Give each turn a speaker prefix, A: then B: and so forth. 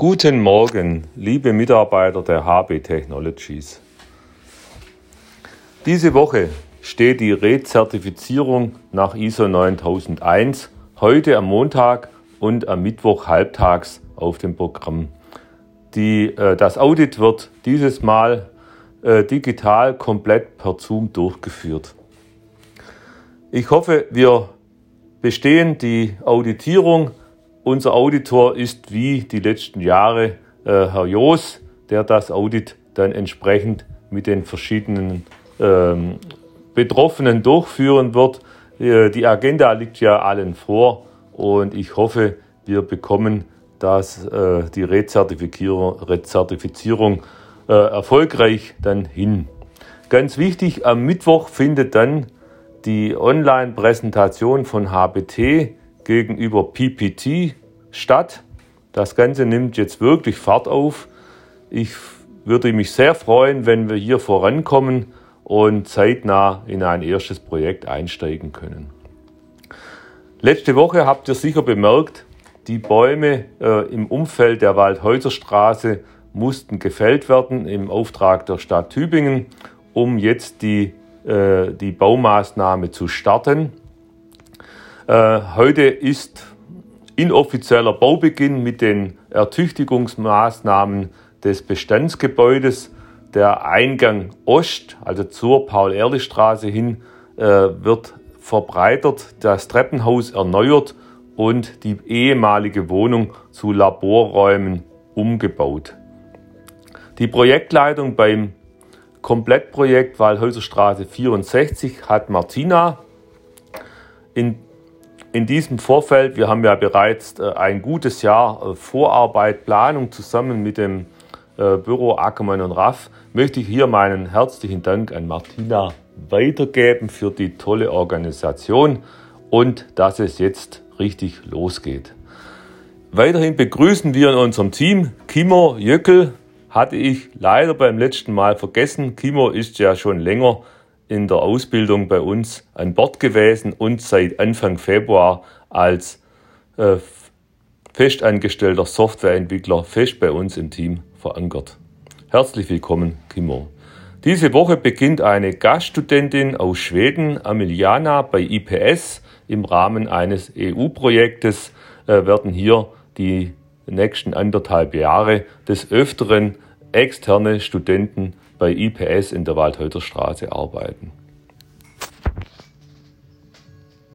A: Guten Morgen, liebe Mitarbeiter der HB Technologies. Diese Woche steht die Rezertifizierung nach ISO 9001 heute am Montag und am Mittwoch halbtags auf dem Programm. Die, äh, das Audit wird dieses Mal äh, digital komplett per Zoom durchgeführt. Ich hoffe, wir bestehen die Auditierung. Unser Auditor ist wie die letzten Jahre äh, Herr Joos, der das Audit dann entsprechend mit den verschiedenen ähm, Betroffenen durchführen wird. Äh, die Agenda liegt ja allen vor und ich hoffe, wir bekommen das, äh, die Rezertifizierung, Rezertifizierung äh, erfolgreich dann hin. Ganz wichtig, am Mittwoch findet dann die Online-Präsentation von HBT gegenüber PPT statt. Das Ganze nimmt jetzt wirklich Fahrt auf. Ich würde mich sehr freuen, wenn wir hier vorankommen und zeitnah in ein erstes Projekt einsteigen können. Letzte Woche habt ihr sicher bemerkt, die Bäume äh, im Umfeld der Waldhäuserstraße mussten gefällt werden im Auftrag der Stadt Tübingen, um jetzt die, äh, die Baumaßnahme zu starten. Äh, heute ist inoffizieller Baubeginn mit den Ertüchtigungsmaßnahmen des Bestandsgebäudes. Der Eingang Ost, also zur Paul-Ehrlich-Straße hin, äh, wird verbreitert, das Treppenhaus erneuert und die ehemalige Wohnung zu Laborräumen umgebaut. Die Projektleitung beim Komplettprojekt Waldhäuserstraße 64 hat Martina. In, in diesem Vorfeld, wir haben ja bereits äh, ein gutes Jahr äh, Vorarbeit, Planung zusammen mit dem äh, Büro Ackermann und Raff, möchte ich hier meinen herzlichen Dank an Martina weitergeben für die tolle Organisation und dass es jetzt richtig losgeht. Weiterhin begrüßen wir in unserem Team Kimo Jöckel, hatte ich leider beim letzten Mal vergessen. Kimo ist ja schon länger in der Ausbildung bei uns an Bord gewesen und seit Anfang Februar als äh, festangestellter Softwareentwickler fest bei uns im Team verankert. Herzlich willkommen, Kimo. Diese Woche beginnt eine Gaststudentin aus Schweden, Amiliana, bei IPS. Im Rahmen eines EU-Projektes äh, werden hier die nächsten anderthalb Jahre des Öfteren externe Studenten bei IPS in der Waldhäuter Straße arbeiten.